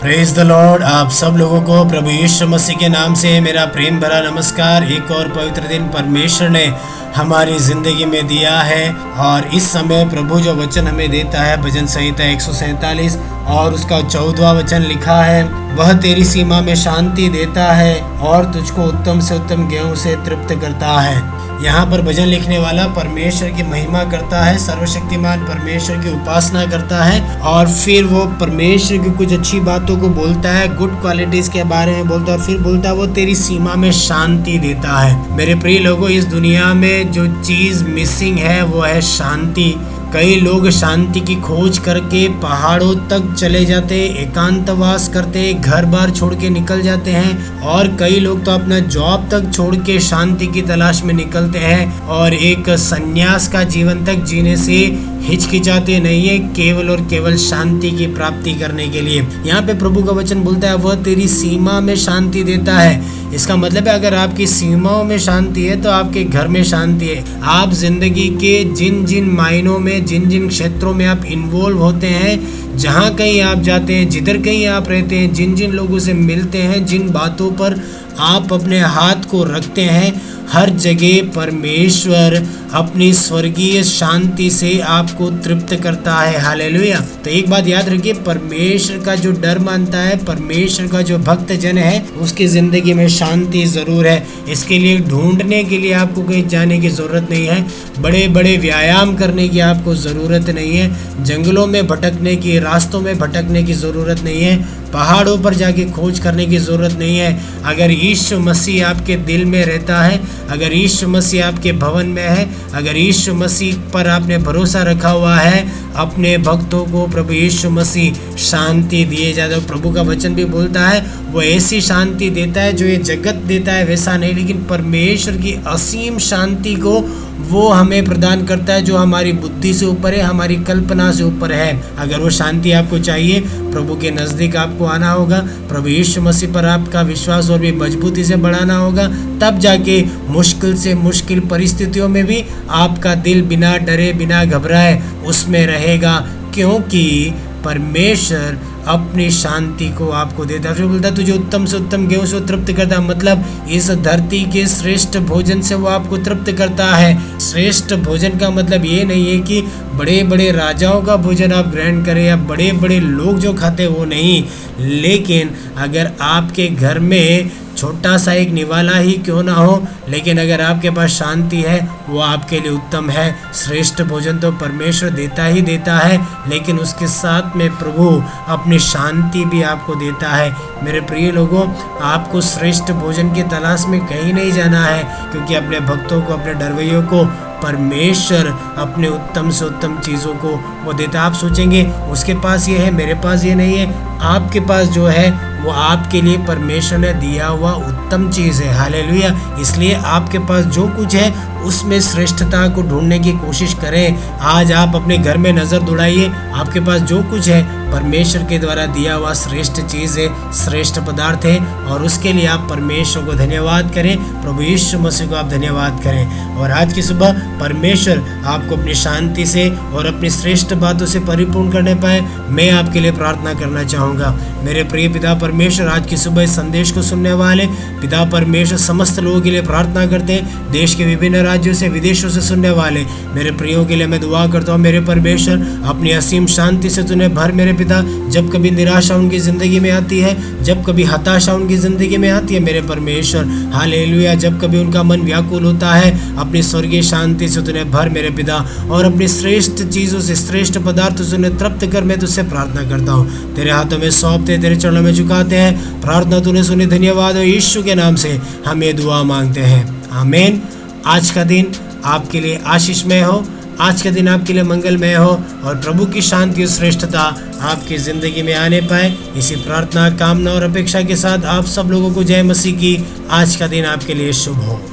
Praise the Lord आप सब लोगों को प्रभु यीशु मसीह के नाम से मेरा प्रेम भरा नमस्कार। एक और पवित्र दिन परमेश्वर ने हमारी ज़िंदगी में दिया है और इस समय प्रभु जो वचन हमें देता है, भजन संहिता एक और उसका चौदवा वचन लिखा है, वह तेरी सीमा में शांति देता है और तुझको उत्तम से उत्तम गेहूँ से तृप्त करता है। यहाँ पर भजन लिखने वाला परमेश्वर की महिमा करता है, सर्वशक्तिमान परमेश्वर की उपासना करता है और फिर वो परमेश्वर की कुछ अच्छी बातों को बोलता है गुड क्वालिटीज के बारे में बोलता है फिर बोलता है, वो तेरी सीमा में शांति देता है। मेरे प्रिय लोगों, इस दुनिया में जो चीज़ मिसिंग है, वो है शांति। कई लोग शांति की खोज करके पहाड़ों तक चले जाते, एकांतवास करते घर बार छोड़ के निकल जाते हैं और कई लोग तो अपना जॉब तक छोड़ के शांति की तलाश में निकलते हैं और एक संन्यास का जीवन तक जीने से हिचकिचाते नहीं है केवल और केवल शांति की प्राप्ति करने के लिए। यहाँ पे प्रभु का वचन बोलता है, वह तेरी सीमा में शांति देता है। इसका मतलब है, अगर आपकी सीमाओं में शांति है तो आपके घर में शांति है। आप ज़िंदगी के जिन जिन मायनों में जिन जिन क्षेत्रों में आप इन्वॉल्व होते हैं, जहाँ कहीं आप जाते हैं, जिधर कहीं आप रहते हैं जिन जिन लोगों से मिलते हैं, जिन बातों पर आप अपने हाथ को रखते हैं। हर जगह परमेश्वर अपनी स्वर्गीय शांति से आपको तृप्त करता है। हालेलुया। तो एक बात याद रखिए, परमेश्वर का जो डर मानता है, परमेश्वर का जो भक्त जन है, उसकी ज़िंदगी में शांति ज़रूर है। इसके लिए ढूँढने के लिए आपको कहीं जाने की ज़रूरत नहीं है। बड़े बड़े व्यायाम करने की आपको ज़रूरत नहीं है। जंगलों में भटकने की, रास्तों में भटकने की ज़रूरत नहीं है। पहाड़ों पर जाके खोज करने की ज़रूरत नहीं है। अगर यीशु मसीह आपके दिल में रहता है, अगर यीशु मसीह आपके भवन में है, अगर यीशु मसीह पर आपने भरोसा रखा हुआ है, अपने भक्तों को प्रभु यीशु मसीह शांति दिए जाते प्रभु का वचन भी बोलता है, वो ऐसी शांति देता है जो ये जगत देता है, वैसा नहीं। लेकिन परमेश्वर की असीम शांति को वो हमें प्रदान करता है जो हमारी बुद्धि से ऊपर है, हमारी कल्पना से ऊपर है। अगर वो शांति आपको चाहिए, प्रभु के नज़दीक आपको आना होगा। प्रभु यीशु मसीह पर आपका विश्वास और भी मजबूती से बढ़ाना होगा। तब जाके मुश्किल से मुश्किल परिस्थितियों में भी आपका दिल बिना डरे, बिना घबराए उसमें रहेगा। क्योंकि परमेश्वर अपनी शांति को आपको देता है। फिर बोलता तुझे उत्तम से उत्तम गेहूँ से तृप्त करता है। मतलब इस धरती के श्रेष्ठ भोजन से वो आपको तृप्त करता है। श्रेष्ठ भोजन का मतलब ये नहीं है कि बड़े बड़े राजाओं का भोजन आप ग्रहण करें या बड़े बड़े लोग जो खाते वो नहीं। लेकिन अगर आपके घर में छोटा सा एक निवाला ही क्यों ना हो, लेकिन अगर आपके पास शांति है, वो आपके लिए उत्तम है। श्रेष्ठ भोजन तो परमेश्वर देता ही देता है, लेकिन उसके साथ में प्रभु अपनी शांति भी आपको देता है। मेरे प्रिय लोगों, आपको श्रेष्ठ भोजन की तलाश में कहीं नहीं जाना है, क्योंकि अपने भक्तों को, अपने डरवैयों को परमेश्वर अपने उत्तम से उत्तम चीज़ों को वो देता आप सोचेंगे, उसके पास ये है, मेरे पास ये नहीं है, आपके पास जो है वो आपके लिए परमेश्वर ने दिया हुआ उत्तम चीज़ है। हाल इसलिए आपके पास जो कुछ है, उसमें श्रेष्ठता को ढूँढने की कोशिश करें। आज आप अपने घर में नज़र दौड़ाइए आपके पास जो कुछ है, परमेश्वर के द्वारा दिया हुआ श्रेष्ठ चीज़ है, श्रेष्ठ पदार्थ है, और उसके लिए आप परमेश्वर को धन्यवाद करें। प्रभु यीशु मसीह को आप धन्यवाद करें। और आज की सुबह परमेश्वर आपको अपनी शांति से और अपनी श्रेष्ठ बातों से परिपूर्ण करने पाए। मैं आपके लिए प्रार्थना करना चाहूँगा। मेरे प्रिय पिता परमेश्वर आज की सुबह इस संदेश को सुनने वाले। पिता परमेश्वर समस्त लोगों के लिए प्रार्थना करते हैं। देश के विभिन्न राज्यों से, विदेशों से सुनने वाले। मेरे प्रियो के लिए मैं दुआ करता हूँ, मेरे परमेश्वर, अपनी असीम शांति से तुन्हें भर मेरे पिता। जब कभी निराशा उनकी ज़िंदगी में आती है, जब कभी हताशा उनकी ज़िंदगी में आती है, मेरे परमेश्वर हाल जब कभी उनका मन व्याकुल होता है, अपनी स्वर्गीय शांति से तुन्हें भर मेरे पिता और अपनी श्रेष्ठ चीज़ों से, श्रेष्ठ पदार्थों से तृप्त कर मैं तुझसे प्रार्थना करता हूँ। तेरे हाथों में सौंपते, तेरे चरणों में झुकाते हैं। प्रार्थना तूने सुनी, धन्यवाद और यीशु के नाम से। हम ये दुआ मांगते हैं। आमेन। आज का दिन आपके लिए आशीषमय हो। आज का दिन आपके लिए मंगलमय हो और प्रभु की शांति और श्रेष्ठता आपकी ज़िंदगी में आने पाए। इसी प्रार्थना, कामना और अपेक्षा के साथ आप सब लोगों को जय मसीह की। आज का दिन आपके लिए शुभ हो।